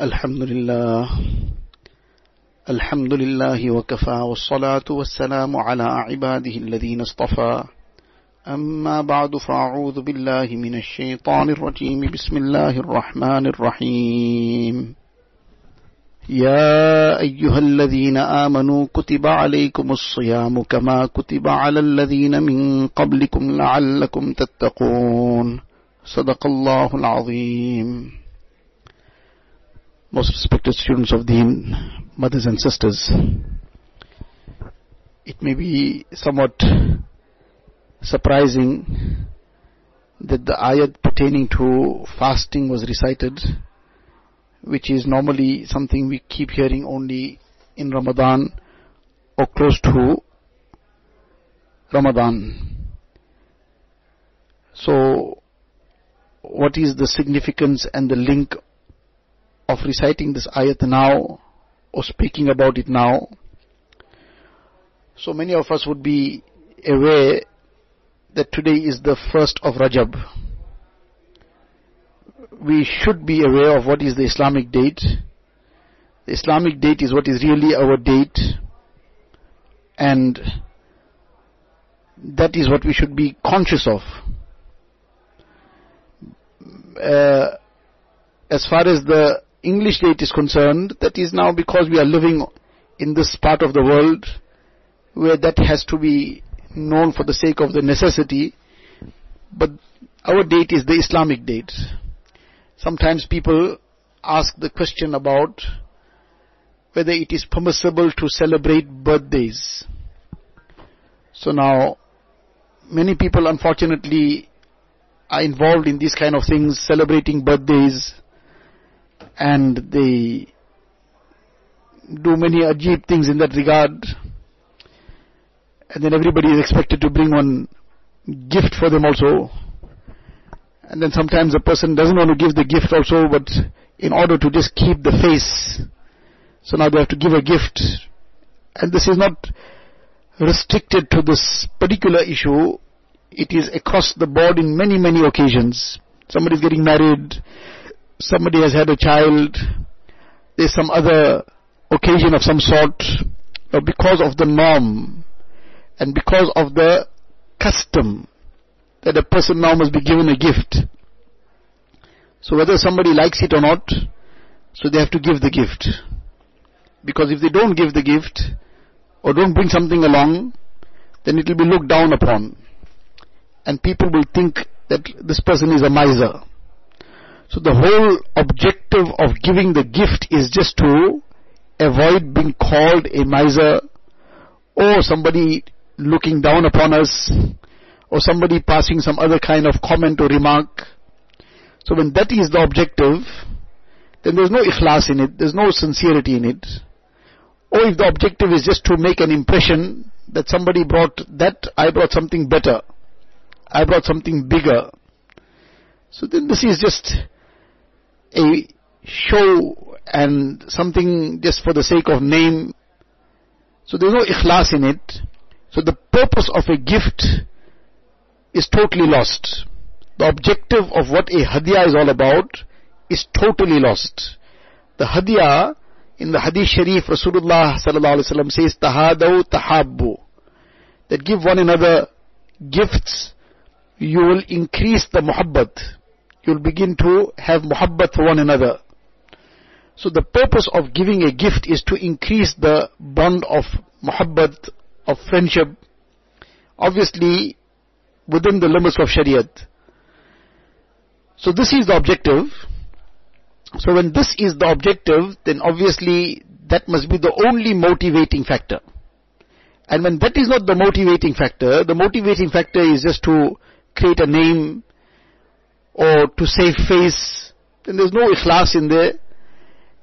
الحمد لله. الحمد لله وكفى والصلاة والسلام على عباده الذين اصطفى. أما بعد فأعوذ بالله من الشيطان الرجيم. بسم الله الرحمن الرحيم. يا أيها الذين آمنوا كتب عليكم الصيام كما كتب على الذين من قبلكم لعلكم تتقون. صدق الله العظيم. Most respected students of Deen, mothers and sisters, it may be somewhat surprising that the ayat pertaining to fasting was recited, which is normally something we keep hearing only in Ramadan or close to Ramadan. So, what is the significance and the link of reciting this ayat now or speaking about it now? So many of us would be aware that today is the first of Rajab. We should be aware of what is the Islamic date. The Islamic date is what is really our date and that is what we should be conscious of. Uh, as far as the English date is concerned, that is now because we are living in this part of the world where that has to be known for the sake of the necessity, but our date is the Islamic date. Sometimes people ask the question about whether it is permissible to celebrate birthdays. So now, many people unfortunately are involved in these kind of things, celebrating birthdays, and they do many ajib things in that regard. And then everybody is expected to bring one gift for them also. And then sometimes a person doesn't want to give the gift also, but in order to just keep the face, so now they have to give a gift. And this is not restricted to this particular issue. It is across the board in many, many occasions. Somebody is getting married, somebody has had a child, there's some other occasion of some sort, or because of the norm, and because of the custom, that a person now must be given a gift. So whether somebody likes it or not, so they have to give the gift. Because if they don't give the gift, or don't bring something along, then it will be looked down upon. And people will think that this person is a miser. So the whole objective of giving the gift is just to avoid being called a miser or somebody looking down upon us or somebody passing some other kind of comment or remark. So when that is the objective, then there's no ikhlas in it, there's no sincerity in it. Or if the objective is just to make an impression that somebody brought that, I brought something better. I brought something bigger. So then this is just a show and something just for the sake of name. So there's no ikhlas in it. So the purpose of a gift is totally lost. The objective of what a hadiyah is all about is totally lost. The hadiyah in the hadith sharif Rasulullah sallallahu says tahadaw tahabbu that give one another gifts you will increase the muhabbat you'll begin to have muhabbat for one another. So the purpose of giving a gift is to increase the bond of muhabbat, of friendship, obviously within the limits of shariat. So this is the objective. So when this is the objective, then obviously that must be the only motivating factor. And when that is not the motivating factor, the motivating factor is just to create a name, or to save face, then there's no ikhlas in there.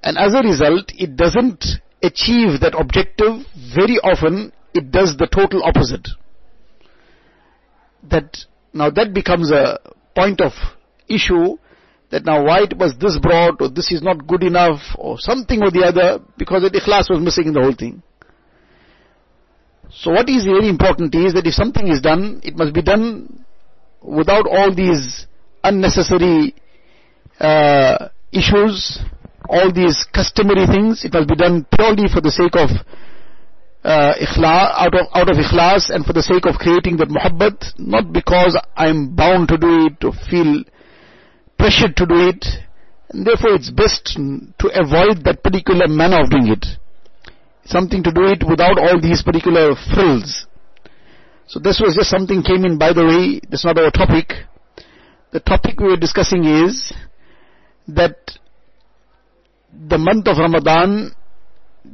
And as a result, it doesn't achieve that objective. Very often, it does the total opposite. That, now that becomes a point of issue, that now why it was this brought, or this is not good enough, or something or the other, because the ikhlas was missing in the whole thing. So what is very important is that if something is done, it must be done without all these unnecessary uh, issues all these customary things. It must be done purely for the sake of uh, ikhlas, out of out of ikhlas and for the sake of creating that muhabbat, not because I'm bound to do it or feel pressured to do it. And therefore it's best to avoid that particular manner of doing it. Something to do it without all these particular frills. So this was just something came in by the way, that's not our topic. The topic we were discussing is that the month of Ramadan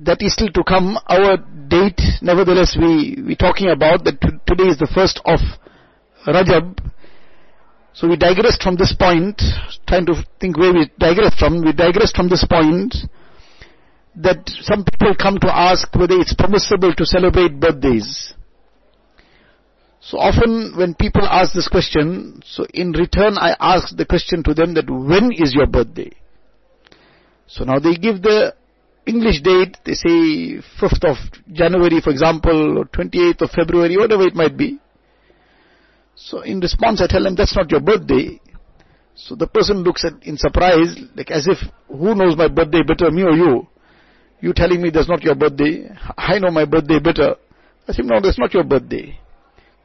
that is still to come, our date, nevertheless we, we talking about that today is the first of Rajab. So we digressed from this point, trying to think where we digressed from, we digressed from this point that some people come to ask whether it's permissible to celebrate birthdays. So often when people ask this question, so in return I ask the question to them that when is your birthday? So now they give the English date, they say 5th of January for example, or 28th of February, whatever it might be. So in response I tell them that's not your birthday. So the person looks at in surprise, like as if, who knows my birthday better, me or you? You telling me that's not your birthday, I know my birthday better. I say, no, that's not your birthday.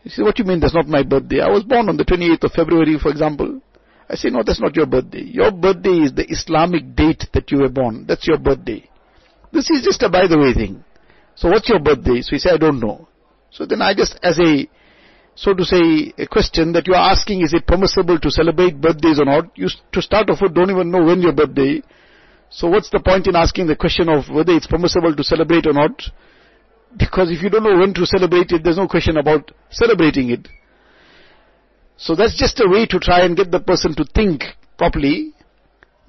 He said, what do you mean that's not my birthday? I was born on the 28th of February, for example. I say, no, that's not your birthday. Your birthday is the Islamic date that you were born. That's your birthday. This is just a by the way thing. So what's your birthday? So he said, I don't know. So then I just, as a, so to say, a question that you are asking, is it permissible to celebrate birthdays or not? You, to start off with, don't even know when your birthday. So what's the point in asking the question of whether it's permissible to celebrate or not? Because if you don't know when to celebrate it, there's no question about celebrating it. So that's just a way to try and get the person to think properly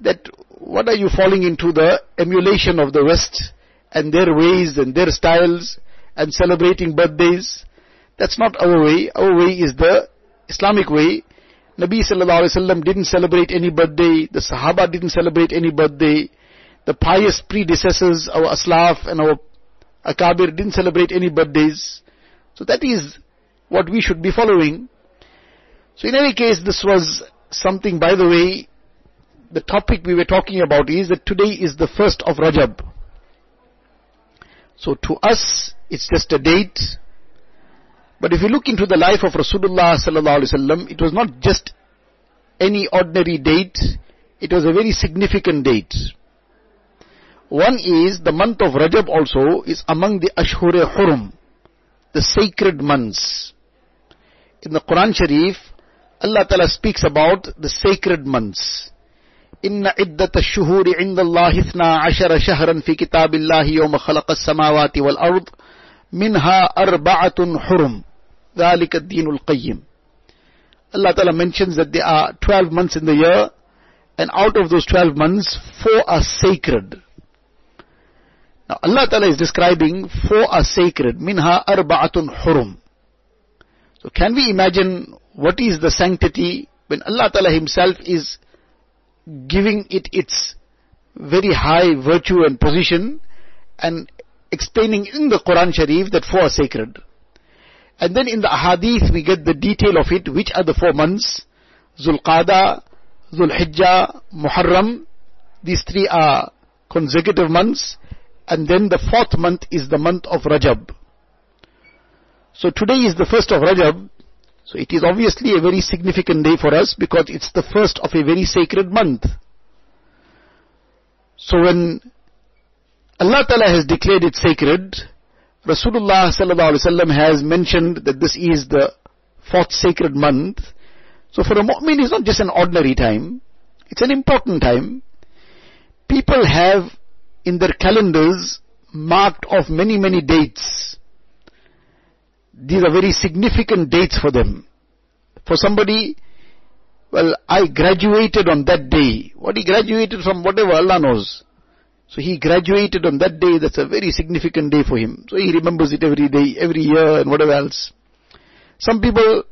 that what are you falling into the emulation of the West and their ways and their styles and celebrating birthdays. That's not our way. Our way is the Islamic way. Nabi sallallahu alaihi wasallam didn't celebrate any birthday. The Sahaba didn't celebrate any birthday. The pious predecessors, our Aslaf and our Akabir didn't celebrate any birthdays. So that is what we should be following. So in any case, this was something, by the way, the topic we were talking about is that today is the first of Rajab. So to us, it's just a date. But if you look into the life of Rasulullah sallallahu alaihi wasallam, it was not just any ordinary date. It was a very significant date. One is the month of Rajab also is among the Ashhure Hurum, the sacred months. In the Quran Sharif, Allah Ta'ala speaks about the sacred months. إن عدة الشهور عند الله اثنا عشر شهرا في كتاب الله يوم خلق السماوات والأرض منها أربعة حرم ذلك الدين القيم Allah Ta'ala mentions that there are 12 months in the year and out of those 12 months, four are sacred. Now Allah Ta'ala is describing four are sacred. Minha arba'atun hurum. So can we imagine what is the sanctity when Allah Ta'ala himself is giving it its very high virtue and position and explaining in the Quran Sharif that four are sacred. And then in the Ahadith we get the detail of it, which are the four months, Zulqada, Zulhijjah, Muharram, these three are consecutive months, and then the fourth month is the month of Rajab. So today is the first of Rajab, so it is obviously a very significant day for us because it's the first of a very sacred month. So when Allah Ta'ala has declared it sacred, Rasulullah Sallallahu Alaihi Wasallam has mentioned that this is the fourth sacred month. So for a mu'min it's not just an ordinary time, it's an important time. People have in their calendars marked off many, many dates. These are very significant dates for them. For somebody, well, I graduated on that day. What he graduated from, whatever Allah knows. So he graduated on that day, that's a very significant day for him. So he remembers it every day, every year and whatever else. Some people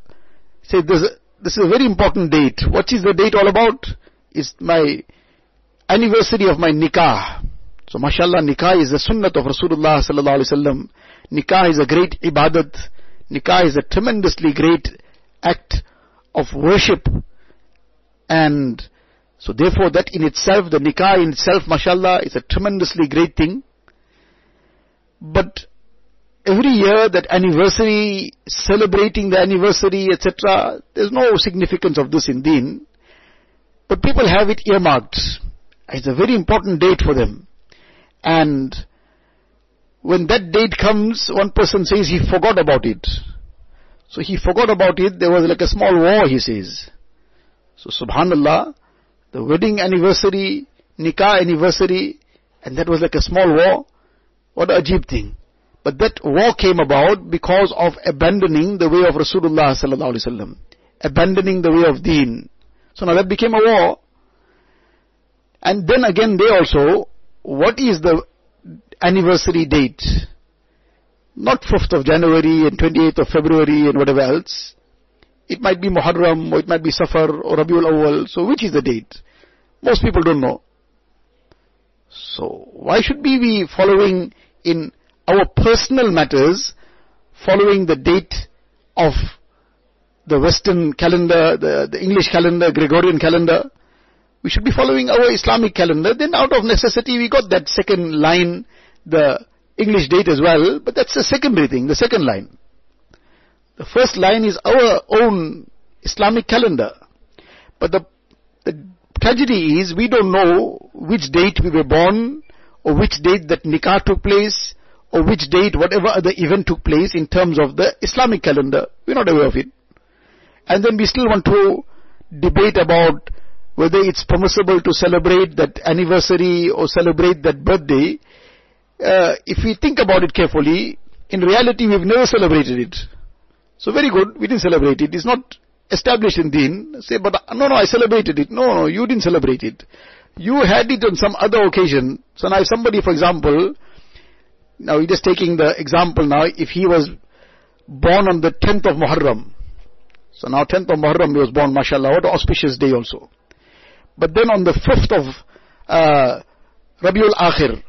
say this, this is a very important date. What is the date all about? It's my anniversary of my nikah. So mashallah, nikah is the sunnat of Rasulullah sallallahu alaihi wasallam. Nikah is a great ibadat. Nikah is a tremendously great act of worship. And So therefore that in itself, the nikah in itself, mashallah, is a tremendously great thing. But every year that anniversary, celebrating the anniversary, etc., there's no significance of this in deen. But people have it earmarked. It's a very important date for them. And when that date comes, one person says he forgot about it. So he forgot about it, there was like a small war, he says. So subhanallah, the wedding anniversary, nikah anniversary, and that was like a small war. What a ajib thing. But that war came about because of abandoning the way of Rasulullah sallallahu alaihi wasallam. Abandoning the way of deen. So now that became a war. And then again they also, what is the anniversary date? Not 5th of January and 28th of February and whatever else. It might be Muharram or it might be Safar or Rabiul Awal. So which is the date? Most people don't know. So why should we be following in our personal matters, following the date of the Western calendar, the, the English calendar, Gregorian calendar? We should be following our Islamic calendar. Then out of necessity we got that second line, the English date as well, but that's the secondary thing, the second line. The first line is our own Islamic calendar. But the, the tragedy is we don't know which date we were born, or which date that nikah took place, or which date whatever other event took place in terms of the Islamic calendar. We're not aware of it. And then we still want to debate about whether it's permissible to celebrate that anniversary or celebrate that birthday uh, if we think about it carefully, in reality we've never celebrated it. So very good, we didn't celebrate it. It's not established in deen. Say, but no, no, I celebrated it. No, no, you didn't celebrate it. You had it on some other occasion. So now if somebody, for example, now we're just taking the example now, if he was born on the 10th of Muharram, so now 10th of Muharram he was born, mashallah, what auspicious day also. But then on the 5th of uh, Rabiul Akhir,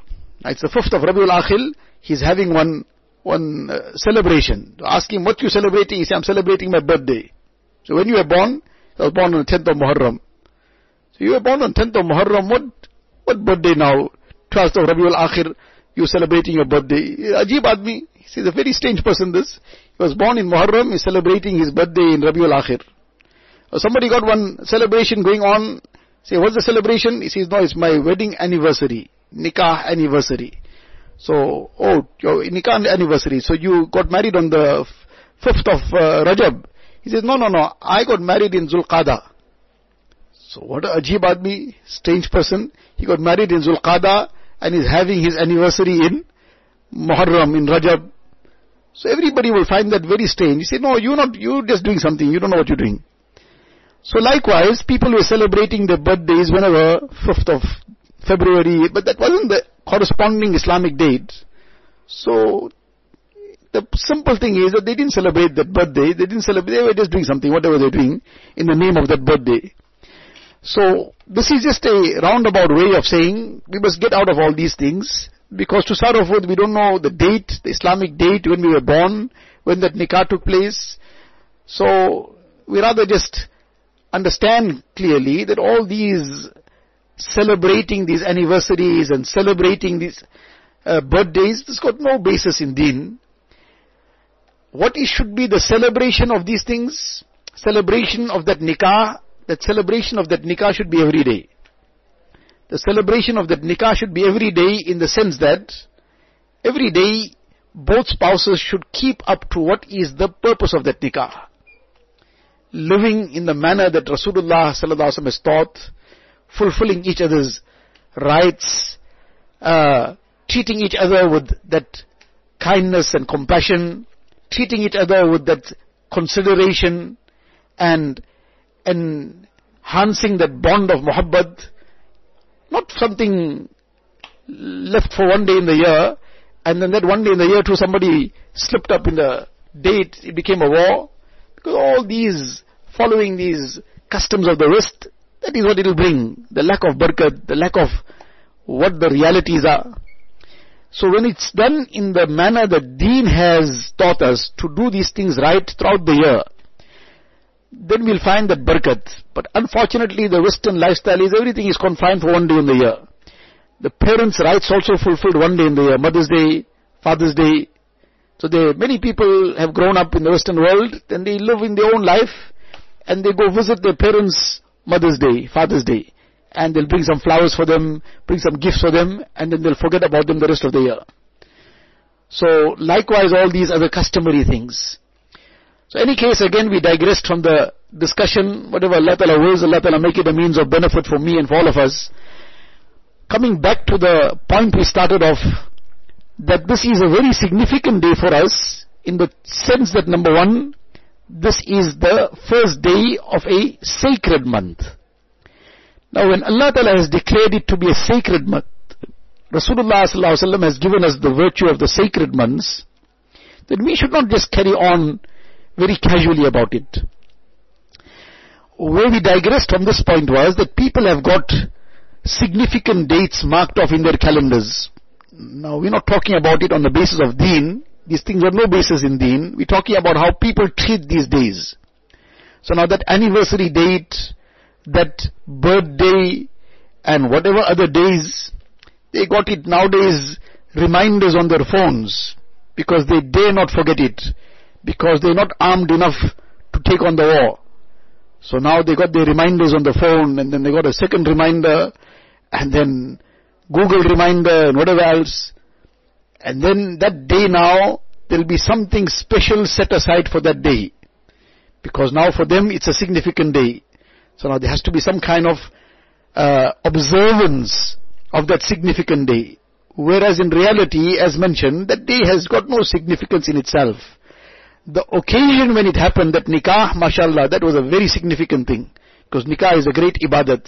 it's the 5th of Rabiul Akhir. He's having one, one uh, celebration. Ask him, what you celebrating? He said, I'm celebrating my birthday. So when you were born, I was born on the 10th of Muharram. So you were born on 10th of Muharram, what, what birthday now? 12th of Rabiul Akhir, you're celebrating your birthday. Ajib Admi, he's a very strange person this. He was born in Muharram, he's celebrating his birthday in Rabiul Akhir. Somebody got one celebration going on, say, what's the celebration? He says, no, it's my wedding anniversary nikah anniversary. So, oh, your nikah anniversary. So you got married on the 5th of uh, Rajab. He says, no, no, no, I got married in Zulqada. So what a ajib admi, strange person. He got married in Zulqada and is having his anniversary in Muharram, in Rajab. So everybody will find that very strange. He say, no, you're not, you're just doing something, you don't know what you're doing. So likewise, people were celebrating their birthdays whenever 5th of February, but that wasn't the corresponding Islamic date. So, the simple thing is that they didn't celebrate that birthday, they didn't celebrate, they were just doing something, whatever they're doing, in the name of that birthday. So, this is just a roundabout way of saying, we must get out of all these things, because to start off with, we don't know the date, the Islamic date when we were born, when that nikah took place. So, we rather just understand clearly that all these celebrating these anniversaries and celebrating these uh, birthdays, this got no basis in deen. What is, should be the celebration of these things? Celebration of that nikah, that celebration of that nikah should be every day. The celebration of that nikah should be every day in the sense that every day both spouses should keep up to what is the purpose of that nikah. Living in the manner that Rasulullah sallallahu has taught, fulfilling each other's rights, uh, treating each other with that kindness and compassion, treating each other with that consideration and enhancing that bond of muhabbat, not something left for one day in the year, and then that one day in the year too somebody slipped up in the date, it became a war. Because all these, following these customs of the West, that is what it will bring. The lack of barakat, the lack of what the realities are. So when it's done in the manner that deen has taught us to do these things right throughout the year, then we'll find that barakat. But unfortunately, the Western lifestyle is everything is confined for one day in the year. The parents' rights also fulfilled one day in the year, Mother's Day, Father's Day. So they, many people have grown up in the Western world, then they live in their own life, and they go visit their parents' Mother's Day, Father's Day. And they'll bring some flowers for them, bring some gifts for them, and then they'll forget about them the rest of the year. So likewise all these other customary things. So any case, again, we digressed from the discussion. Whatever Allah Ta'ala wills, Allah Ta'ala make it a means of benefit for me and for all of us. Coming back to the point we started off, that this is a very significant day for us, in the sense that number one, this is the first day of a sacred month. Now when Allah Ta'ala has declared it to be a sacred month, Rasulullah has given us the virtue of the sacred months, then we should not just carry on very casually about it. Where we digressed from this point was that people have got significant dates marked off in their calendars. Now we're not talking about it on the basis of deen. These things have no basis in deen. We're talking about how people treat these days. So now that anniversary date, that birthday, and whatever other days, they got it nowadays reminders on their phones because they dare not forget it because they're not armed enough to take on the war. So now they got their reminders on the phone and then they got a second reminder and then Google reminder whatever else. And then that day now, there'll be something special set aside for that day. Because now for them it's a significant day. So now there has to be some kind of uh, observance of that significant day. Whereas in reality, as mentioned, that day has got no significance in itself the occasion when it happened that nikah, mashallah, that was a very significant thing. Because nikah is a great ibadat.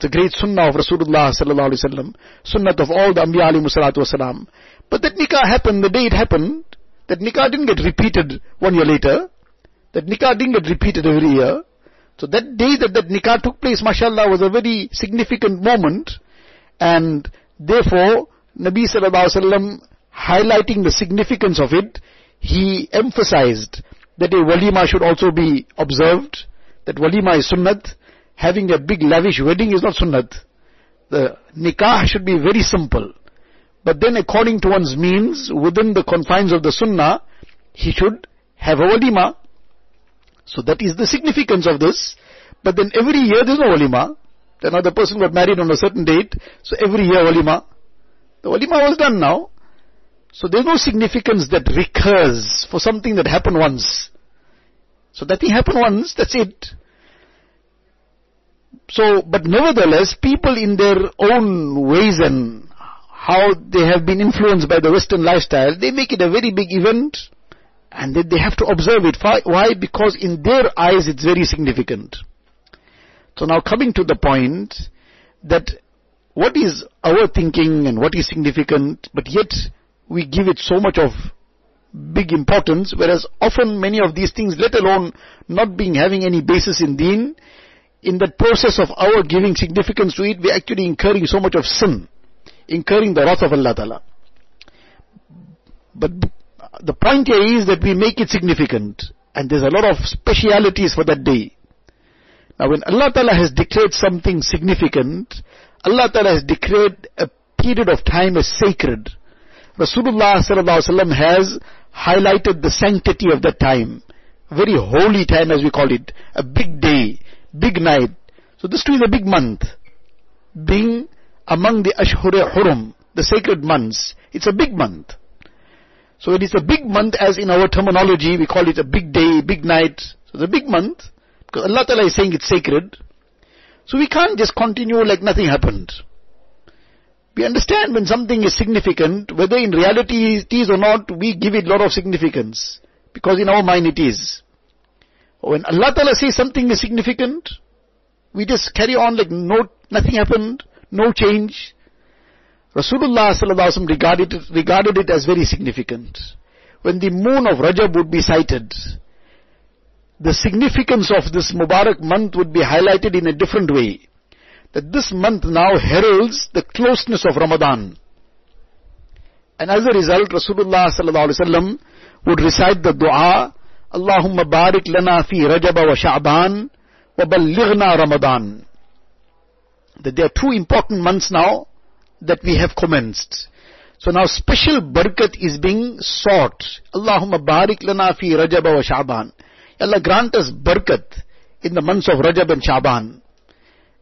A great sunnah of Rasulullah sallallahu alaihi wasallam. Sunnah of all the Anbiya alayhi salatu wasalam. But that nikah happened the day it happened. That nikah didn't get repeated one year later. That nikah didn't get repeated every year. So that day that that nikah took place, mashallah, was a very significant moment. And therefore, Nabi sallallahu alaihi wasallam highlighting the significance of it, he emphasized that a walima should also be observed, that walima is sunnat, having a big lavish wedding is not sunnat. The nikah should be very simple. But then according to one's means, within the confines of the sunnah, he should have a walima. So that is the significance of this. But then every year there's no walima. Then another person got married on a certain date, so every year walima. The walima was done now. So there's no significance that recurs for something that happened once. So that thing happened once, that's it. So, but nevertheless, people in their own ways and how they have been influenced by the Western lifestyle, they make it a very big event and they have to observe it. Why? Because in their eyes it's very significant. So now coming to the point that what is our thinking and what is significant, but yet we give it so much of big importance, whereas often many of these things, let alone not being having any basis in deen, in the process of our giving significance to it, we're actually incurring so much of sin, incurring the wrath of Allah Ta'ala. But the point here is that we make it significant, and there's a lot of specialities for that day. Now when Allah Ta'ala has declared something significant, Allah Ta'ala has declared a period of time as sacred. Rasulullah sallallahu has highlighted the sanctity of that time. Very holy time as we call it. A big day, big night. So this too is a big month. Being among the Ashhur Hurum, the sacred months, it's a big month. So it is a big month as in our terminology, we call it a big day, big night. So it's a big month, because Allah Ta'ala is saying it's sacred. So we can't just continue like nothing happened. We understand when something is significant, whether in reality it is or not, we give it a lot of significance. Because in our mind it is. When Allah Ta'ala says something is significant, we just carry on like no, nothing happened, no change. Rasulullah sallallahu regarded it, regarded it as very significant. When the moon of Rajab would be sighted, the significance of this Mubarak month would be highlighted in a different way that this month now heralds the closeness of Ramadan. And as a result, Rasulullah sallallahu would recite the dua, اللهم بارك لنا في رجب وشعبان وبلغنا رمضان that there are two important months now that we have commenced. So now special barakat is being sought. Allahumma barik lana fi Rajab wa Sha'ban. Allah grant us barakat in the months of Rajab and Sha'ban.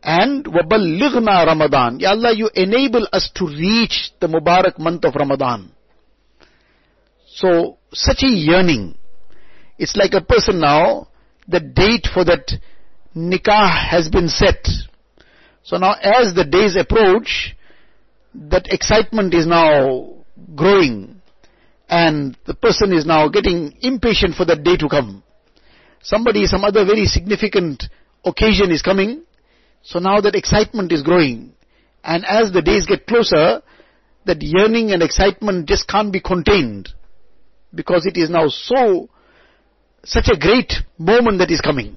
And waballighna Ramadan. Ya Allah, you enable us to reach the Mubarak month of Ramadan. So, such a yearning. it's like a person now, the date for that nikah has been set. So now as the days approach, that excitement is now growing and the person is now getting impatient for that day to come. Somebody, some other very significant occasion is coming, so now that excitement is growing. And as the days get closer, that yearning and excitement just can't be contained because it is now so, such a great moment that is coming.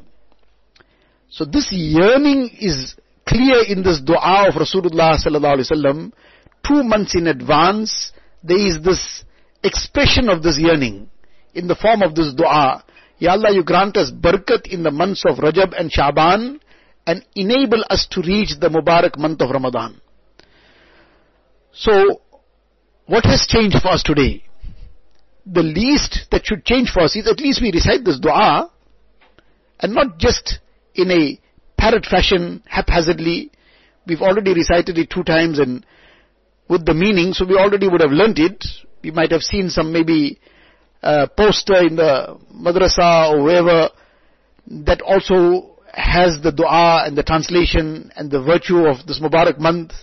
So this yearning is clear in this dua of Rasulullah sallallahu alaihi wasallam. Two months in advance, there is this expression of this yearning in the form of this dua. Ya Allah, you grant us barakat in the months of Rajab and Shaban and enable us to reach the Mubarak month of Ramadan. So, what has changed for us today? The least that should change for us is at least we recite this dua and not just in a parrot fashion, haphazardly. We've already recited it two times and with the meaning, so we already would have learnt it. We might have seen some maybe uh, poster in the madrasa or wherever that also has the dua and the translation and the virtue of this Mubarak month.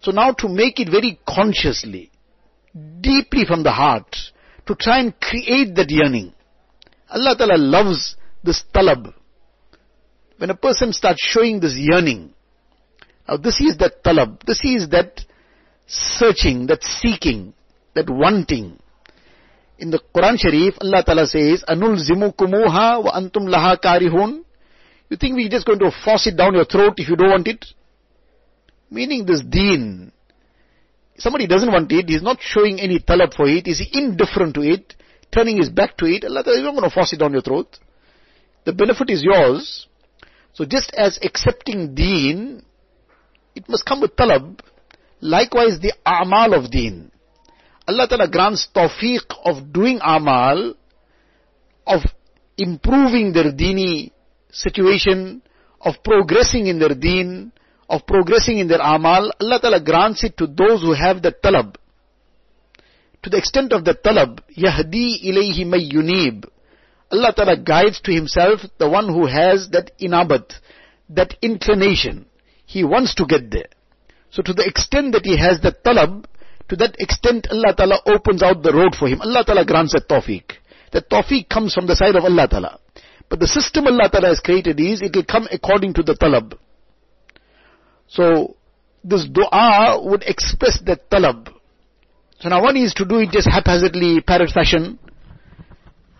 So now to make it very consciously, deeply from the heart, to try and create that yearning. Allah Ta'ala loves this talab. When a person starts showing this yearning, now this is that talab, this is that searching, that seeking, that wanting. In the Quran Sharif, Allah Ta'ala says, Anul zimukumuha wa antum laha karihun. You think we're just going to force it down your throat if you don't want it? Meaning this deen. Somebody doesn't want it, he's not showing any talab for it, he's indifferent to it, turning his back to it, Allah is not going to force it down your throat. The benefit is yours, so just as accepting deen, it must come with talab. Likewise the amal of deen. Allah Ta'ala grants tawfiq of doing amal, of improving their deeni situation, of progressing in their deen, of progressing in their amal. Allah Ta'ala grants it to those who have the talab. To the extent of the talab, yahdi ilayhi may yunib. Allah Ta'ala guides to Himself the one who has that inabat, that inclination. He wants to get there. So to the extent that he has that talab, to that extent Allah Ta'ala opens out the road for him. Allah Ta'ala grants that tawfiq. That tawfiq comes from the side of Allah Ta'ala. But the system Allah Ta'ala has created is, it will come according to the talab. So, this dua would express that talab. So now one is to do it just haphazardly, parrot fashion.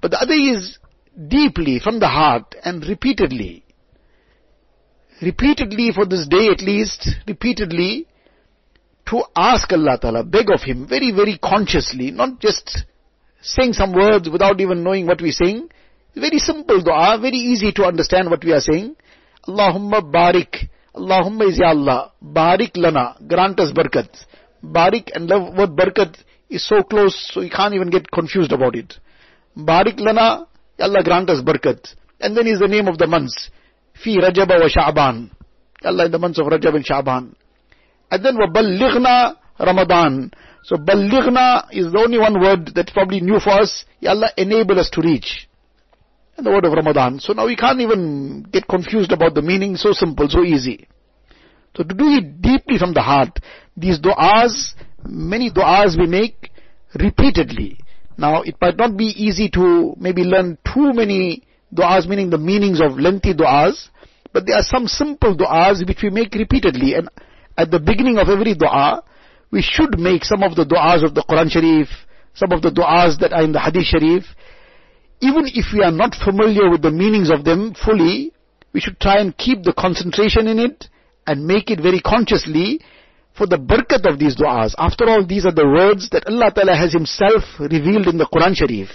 But the other is deeply from the heart and repeatedly. Repeatedly for this day at least, repeatedly to ask Allah Ta'ala, beg of Him very, very consciously, not just saying some words without even knowing what we're saying. Very simple dua, very easy to understand what we are saying. Allahumma barik. Allahumma is Ya Allah, Barik lana, grant us barakat. Barik and love word barakat is so close, so you can't even get confused about it. Barik lana, Allah grant us barakat. And then is the name of the months. Fi Rajaba wa Sha'ban. Allah in the months of Rajab and Sha'ban. And then wa Balighna Ramadan. So Balighna is the only one word that's probably new for us. Ya Allah enable us to reach. And the word of Ramadan. So now we can't even get confused about the meaning. So simple, so easy. So to do it deeply from the heart, these du'as, many du'as we make repeatedly. Now, it might not be easy to maybe learn too many du'as, meaning the meanings of lengthy du'as, but there are some simple du'as which we make repeatedly. And at the beginning of every du'a, we should make some of the du'as of the Quran Sharif, some of the du'as that are in the Hadith Sharif. Even if we are not familiar with the meanings of them fully, we should try and keep the concentration in it and make it very consciously for the barakat of these du'as. After all, these are the words that Allah Ta'ala has Himself revealed in the Quran Sharif.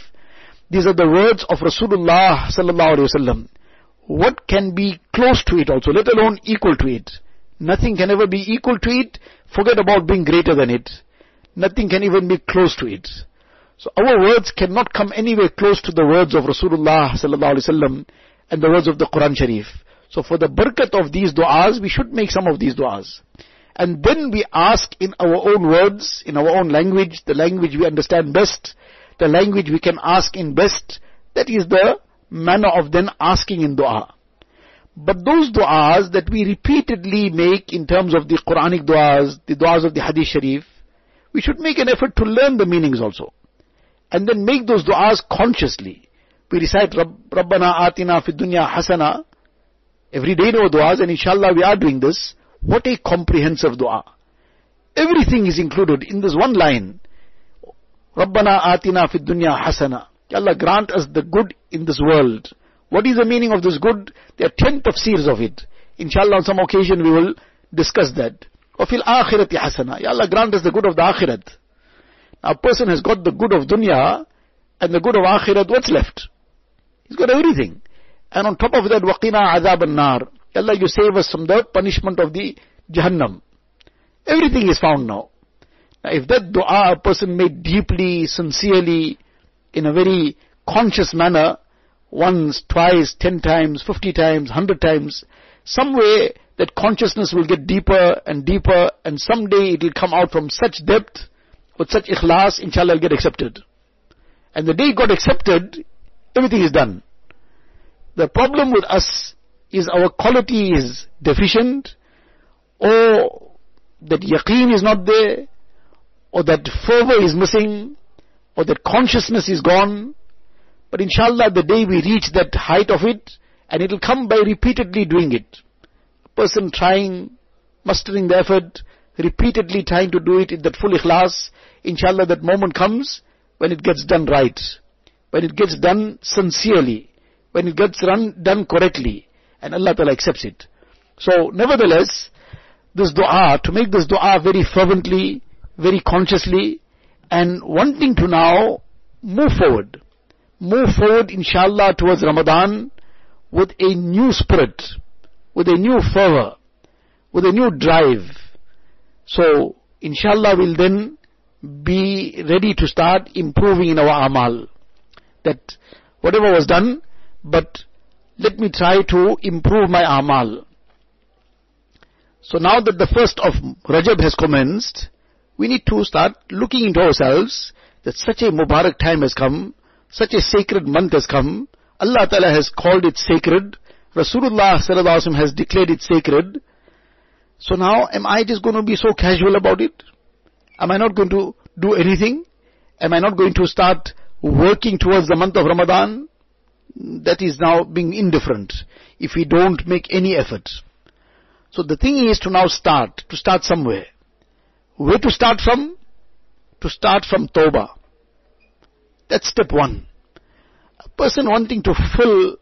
These are the words of Rasulullah sallallahu alaihi wasallam. What can be close to it also, let alone equal to it? Nothing can ever be equal to it. Forget about being greater than it. Nothing can even be close to it. So our words cannot come anywhere close to the words of Rasulullah sallallahu alaihi wasallam and the words of the Quran Sharif. So for the barakat of these du'as, we should make some of these du'as. And then we ask in our own words, in our own language, the language we understand best, the language we can ask in best, that is the manner of then asking in dua. But those du'as that we repeatedly make in terms of the Quranic du'as, the du'as of the Hadith Sharif, we should make an effort to learn the meanings also. And then make those du'as consciously. We recite Rabbana Atina Fid Dunya Hasana every day in our du'as and inshallah we are doing this. What a comprehensive dua. Everything is included in this one line. Rabbana Atina Fid Dunya Hasana. Allah grant us the good in this world. What is the meaning of this good? There are ten tafsirs of it. Inshallah on some occasion we will discuss that. وَفِي الْآخِرَةِ حَسَنًا Ya Allah grant us the good of the akhirat. Now, a person has got the good of dunya and the good of akhirat, what's left? He's got everything. And on top of that, waqina azab an-nar. Allah, you save us from the punishment of the jahannam. Everything is found now. Now, if that dua a person made deeply, sincerely, in a very conscious manner, once, twice, ten times, fifty times, hundred times, some way that consciousness will get deeper and deeper, and someday it will come out from such depth with such ikhlas, inshallah will get accepted. And the day it got accepted, everything is done. The problem with us is our quality is deficient or that yaqeen is not there or that fervor is missing or that consciousness is gone but inshallah, the day we reach that height of it, and it'll come by repeatedly doing it. A person trying, mustering the effort, repeatedly trying to do it in that full ikhlas, inshallah that moment comes when it gets done right. When it gets done sincerely. When it gets run, done correctly. And Allah Ta'ala accepts it. So, nevertheless, this dua, to make this dua very fervently, very consciously, and wanting to now move forward move forward inshallah towards Ramadan with a new spirit, with a new fervor, with a new drive. So, inshallah we'll then be ready to start improving in our amal. That whatever was done, but let me try to improve my amal. So now that the first of Rajab has commenced, we need to start looking into ourselves that such a Mubarak time has come such a sacred month has come. Allah Ta'ala has called it sacred. Rasulullah has declared it sacred. So now, am I just going to be so casual about it? Am I not going to do anything? Am I not going to start working towards the month of Ramadan? That is now being indifferent if we don't make any effort. So the thing is to now start, to start somewhere. Where to start from? To start from Tawbah. That's step one. A person wanting to fill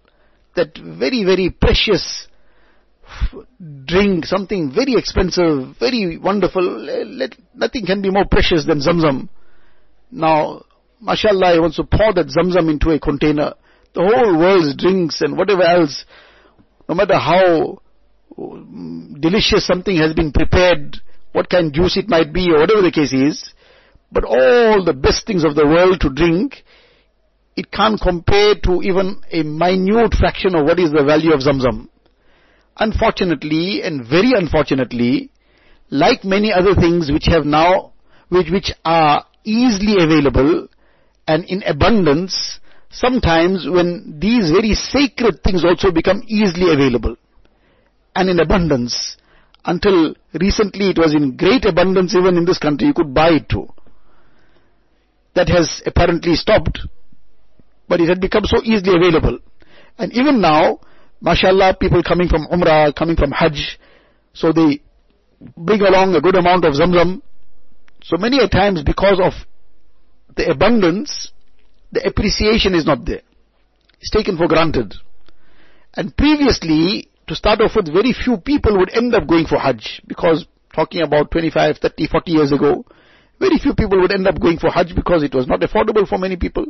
that very, very precious drink, something very expensive, very wonderful, let, nothing can be more precious than Zamzam. Now, mashallah, he wants to pour that Zamzam into a container. The whole world's drinks and whatever else, no matter how mm, delicious something has been prepared, what kind of juice it might be or whatever the case is, but all the best things of the world to drink, it can't compare to even a minute fraction of what is the value of Zamzam. Unfortunately, and very unfortunately, like many other things which have now, which, which are easily available and in abundance, sometimes when these very sacred things also become easily available and in abundance, until recently it was in great abundance even in this country, you could buy it too that has apparently stopped, but it had become so easily available. And even now, mashallah, people coming from Umrah, coming from Hajj, so they bring along a good amount of Zamzam. So many a times because of the abundance, the appreciation is not there. It's taken for granted. And previously, to start off with, very few people would end up going for Hajj because talking about 25, 30, 40 years ago, very few people would end up going for Hajj because it was not affordable for many people.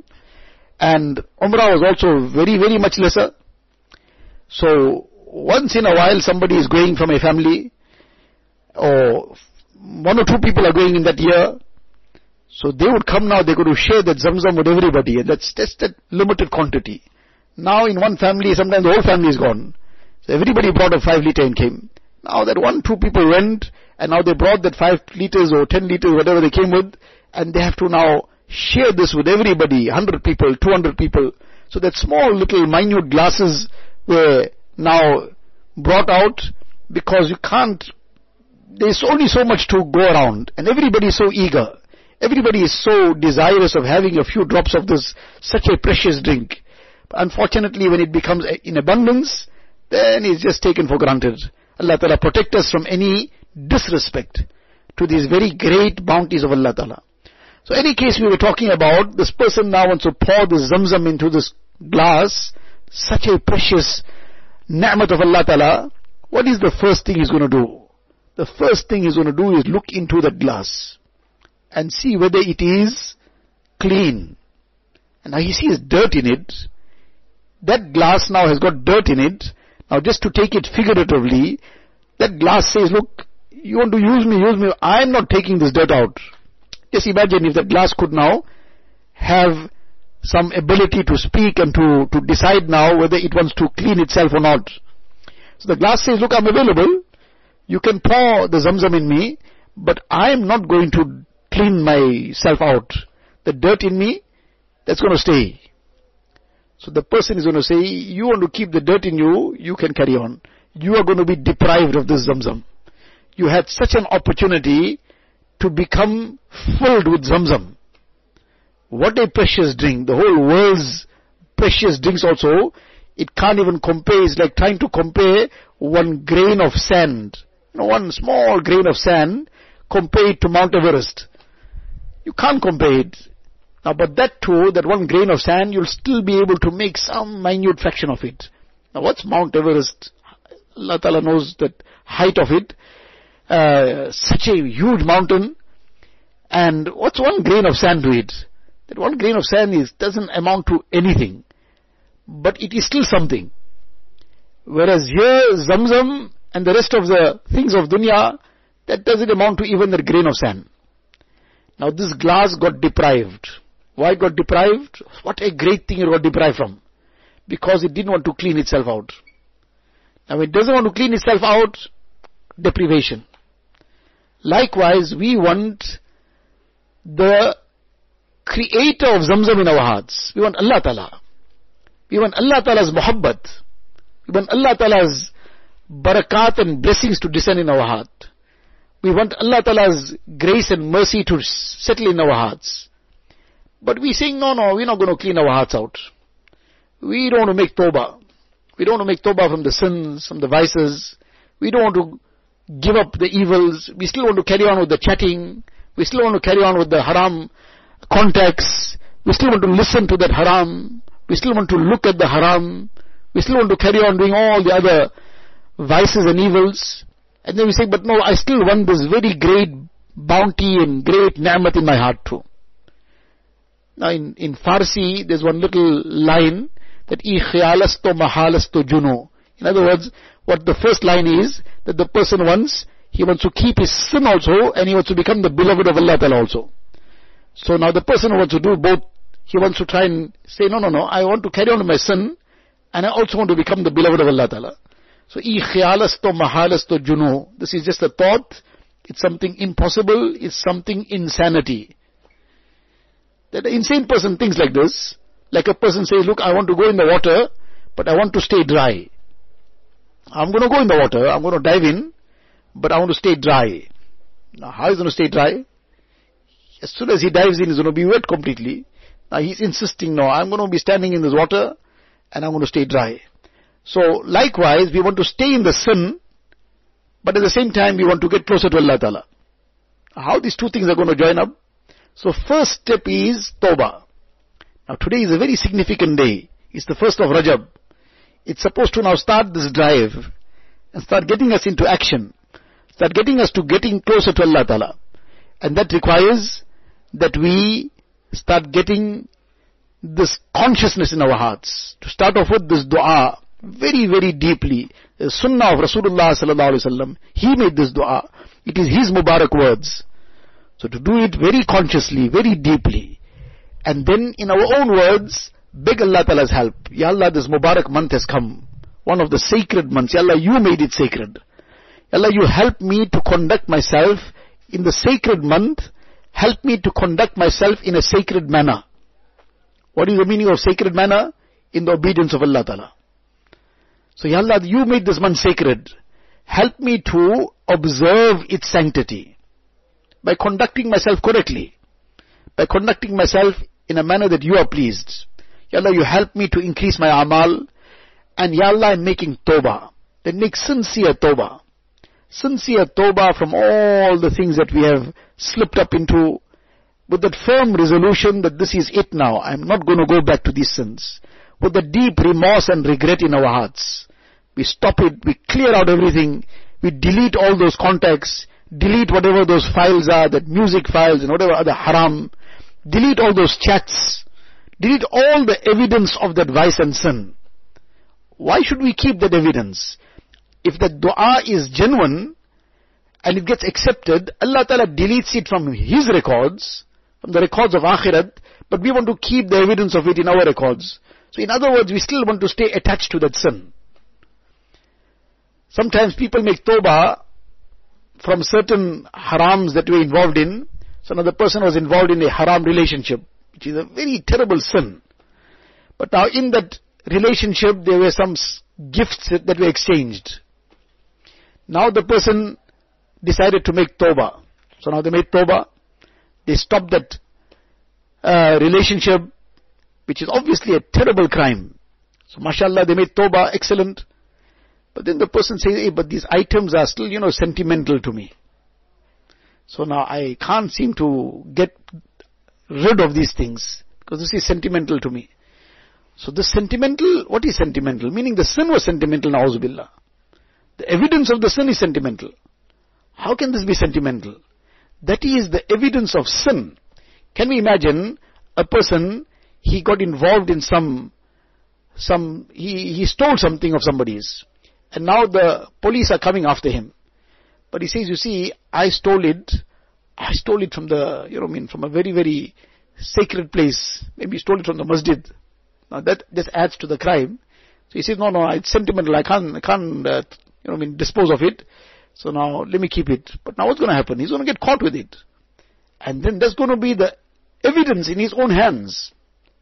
And Umrah was also very, very much lesser. So, once in a while somebody is going from a family, or one or two people are going in that year, so they would come now, they're going to share that Zamzam with everybody, and that's, just that limited quantity. Now in one family, sometimes the whole family is gone. So everybody brought a 5 liter and came. Now that one, two people went, and now they brought that 5 liters or 10 liters, whatever they came with, and they have to now share this with everybody, 100 people, 200 people. So that small little minute glasses were now brought out because you can't, there's only so much to go around and everybody is so eager. Everybody is so desirous of having a few drops of this, such a precious drink. But unfortunately, when it becomes in abundance, then it's just taken for granted. Allah Ta'ala protect us from any disrespect to these very great bounties of Allah Ta'ala. So any case we were talking about, this person now wants to pour this zamzam into this glass, such a precious ni'mat of Allah Ta'ala, what is the first thing he's going to do? The first thing he's going to do is look into that glass and see whether it is clean. And now he sees dirt in it. That glass now has got dirt in it. Now just to take it figuratively, that glass says, look, you want to use me, use me. I am not taking this dirt out. Just imagine if that glass could now have some ability to speak and to, to decide now whether it wants to clean itself or not. So the glass says, look, I'm available. You can pour the zamzam in me, but I am not going to clean myself out. The dirt in me, that's going to stay. So the person is going to say, you want to keep the dirt in you, you can carry on. You are going to be deprived of this zamzam. You had such an opportunity to become filled with zamzam. What a precious drink. The whole world's precious drinks also, it can't even compare. It's like trying to compare one grain of sand. You know, one small grain of sand, compare it to Mount Everest. You can't compare it. Now, but that too, that one grain of sand, you'll still be able to make some minute fraction of it. Now, what's Mount Everest? Allah Ta'ala knows the height of it. Uh, such a huge mountain. And what's one grain of sand to it? That one grain of sand is, doesn't amount to anything. But it is still something. Whereas here, Zamzam and the rest of the things of dunya, that doesn't amount to even that grain of sand. Now this glass got deprived. Why got deprived? What a great thing it got deprived from. Because it didn't want to clean itself out. Now it doesn't want to clean itself out, deprivation. Likewise, we want the creator of Zamzam in our hearts. We want Allah Ta'ala. We want Allah Ta'ala's muhabbat. We want Allah Ta'ala's barakat and blessings to descend in our heart. We want Allah Ta'ala's grace and mercy to settle in our hearts. But we saying, no, no, we're not going to clean our hearts out. We don't want to make tawbah. We don't want to make tawbah from the sins, from the vices. We don't want to give up the evils. We still want to carry on with the chatting. We still want to carry on with the haram contacts. We still want to listen to that haram. We still want to look at the haram. We still want to carry on doing all the other vices and evils. And then we say, but no, I still want this very great bounty and great ni'mat in my heart too. Now in, in Farsi, there's one little line that I khayalasto mahalasto juno. In other words, what the first line is, that the person wants he wants to keep his sin also and he wants to become the beloved of Allah also. So now the person who wants to do both, he wants to try and say, no, no, no, I want to carry on my sin and I also want to become the beloved of Allah Ta'ala. So, i khiyalasto mahalasto juno. This is just a thought. It's something impossible. It's something insanity. That an insane person thinks like this. Like a person says, look, I want to go in the water, but I want to stay dry. I'm going to go in the water. I'm going to dive in, but I want to stay dry. Now, how is going to stay dry? As soon as he dives in, he's going to be wet completely. Now, he's insisting, no, I'm going to be standing in this water, and I'm going to stay dry. So, likewise, we want to stay in the sin, but at the same time, we want to get closer to Allah Ta'ala. How these two things are going to join up? So, first step is Tawbah. Now, today is a very significant day. It's the first of Rajab. It's supposed to now start this drive and start getting us into action start getting us to getting closer to Allah Ta'ala. And that requires that we start getting this consciousness in our hearts. To start off with this dua, very, very deeply. The sunnah of Rasulullah sallallahu alaihi wasallam. He made this dua. It is his Mubarak words. So to do it very consciously, very deeply. And then in our own words, beg Allah Ta'ala's help. Ya Allah, this Mubarak month has come. One of the sacred months. Ya Allah, you made it sacred. Ya Allah, you help me to conduct myself in the sacred month. Help me to conduct myself in a sacred manner. What is the meaning of sacred manner? In the obedience of Allah Ta'ala. So Ya Allah, you made this month sacred. Help me to observe its sanctity by conducting myself correctly, by conducting myself in a manner that you are pleased. Ya Allah, you help me to increase my amal, and Ya Allah, I'm making tawbah. Then make sincere tawbah. Sincere tawbah from all the things that we have slipped up into, with that firm resolution that this is it now, I'm not going to go back to these sins. With the deep remorse and regret in our hearts. We stop it, we clear out everything, we delete all those contacts, delete whatever those files are, that music files and whatever other haram, delete all those chats, delete all the evidence of that vice and sin. Why should we keep that evidence? If the dua is genuine and it gets accepted, Allah Ta'ala deletes it from His records, from the records of Akhirat, but we want to keep the evidence of it in our records. So in other words, we still want to stay attached to that sin. Sometimes people make tawbah from certain harams that we're involved in. So another person was involved in a haram relationship, which is a very terrible sin. But now in that relationship, there were some gifts that were exchanged. Now the person decided to make tawbah. So now they made tawbah. They stopped that uh, relationship, which is obviously a terrible crime. So mashallah, they made tawbah, excellent. But then the person says, hey, but these items are still, you know, sentimental to me. So now I can't seem to get rid of these things because this is sentimental to me. So the sentimental, what is sentimental? Meaning the sin was sentimental, na'uzubillah. The evidence of the sin is sentimental. How can this be sentimental? That is the evidence of sin. Can we imagine a person, he got involved in some, some, he, he stole something of somebody's. And now the police are coming after him. But he says, you see, I stole it. I stole it from the, you know, I mean, from a very, very sacred place. Maybe stole it from the masjid. Now that just adds to the crime. So he says, no, no, it's sentimental. I can't, I can't, uh, you know, I mean, dispose of it. So now let me keep it. But now what's going to happen? He's going to get caught with it. And then there's going to be the evidence in his own hands.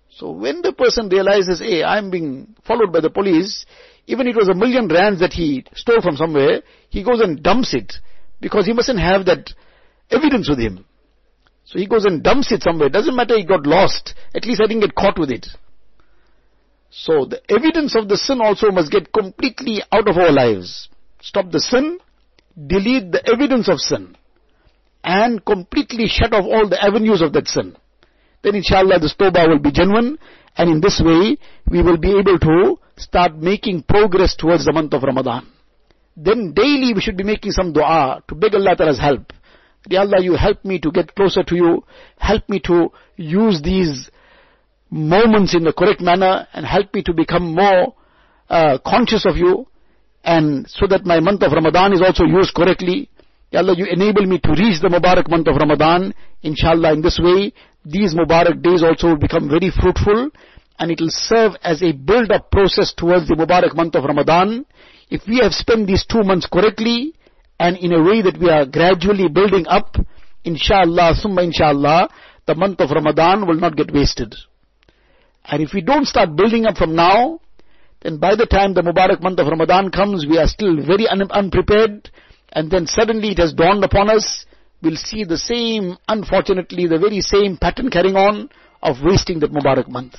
So when the person realizes, hey, I'm being followed by the police, even it was a million rands that he stole from somewhere, he goes and dumps it because he mustn't have that evidence with him. So he goes and dumps it somewhere. Doesn't matter he got lost. At least I didn't get caught with it. So the evidence of the sin also must get completely out of our lives. Stop the sin, delete the evidence of sin, and completely shut off all the avenues of that sin. Then inshallah this tawbah will be genuine, and in this way we will be able to start making progress towards the month of Ramadan. Then daily we should be making some dua to beg Allah Ta'ala's help. Ya Allah, you help me to get closer to you. Help me to use these moments in the correct manner and help me to become more uh, conscious of you and so that my month of Ramadan is also used correctly. Ya Allah, you enable me to reach the Mubarak month of Ramadan. Inshallah, in this way, these Mubarak days also will become very fruitful and it will serve as a build-up process towards the Mubarak month of Ramadan. If we have spent these two months correctly and in a way that we are gradually building up, inshallah, summa inshallah, the month of Ramadan will not get wasted. And if we don't start building up from now, then by the time the Mubarak month of Ramadan comes, we are still very un- unprepared, and then suddenly it has dawned upon us, we'll see the same, unfortunately, the very same pattern carrying on of wasting that Mubarak month.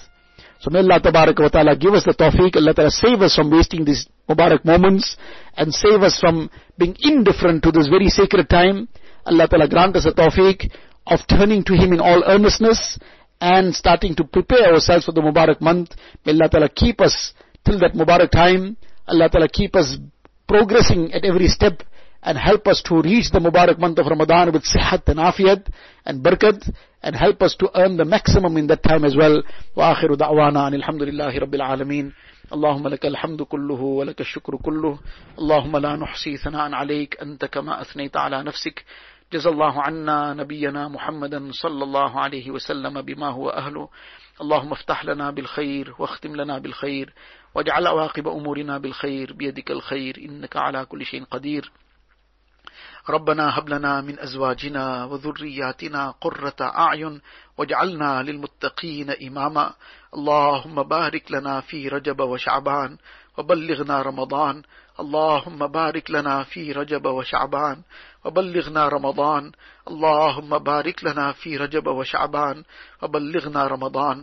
So may Allah Tabarak wa Ta'ala give us the tawfiq, Allah Ta'ala save us from wasting these Mubarak moments and save us from being indifferent to this very sacred time. Allah Ta'ala grant us a tawfiq of turning to Him in all earnestness and starting to prepare ourselves for the Mubarak month. May Allah Ta'ala keep us till that Mubarak time. Allah Ta'ala keep us progressing at every step and help us to reach the Mubarak month of Ramadan with sihat and afiyat and barakat and help us to earn the maximum in that time as well. وآخر دعوانا أن الحمد لله رب العالمين اللهم لك الحمد كله ولك الشكر كله اللهم لا نحصي ثناء عليك أنت كما أثنيت على نفسك جزا الله عنا نبينا محمدا صلى الله عليه وسلم بما هو أهله اللهم افتح لنا بالخير واختم لنا بالخير واجعل عواقب أمورنا بالخير بيدك الخير إنك على كل شيء قدير. ربنا هب لنا من أزواجنا وذرياتنا قرة أعين واجعلنا للمتقين إماما. اللهم بارك لنا في رجب وشعبان وبلغنا رمضان. اللهم بارك لنا في رجب وشعبان وبلغنا رمضان. اللهم بارك لنا في رجب وشعبان وبلغنا رمضان.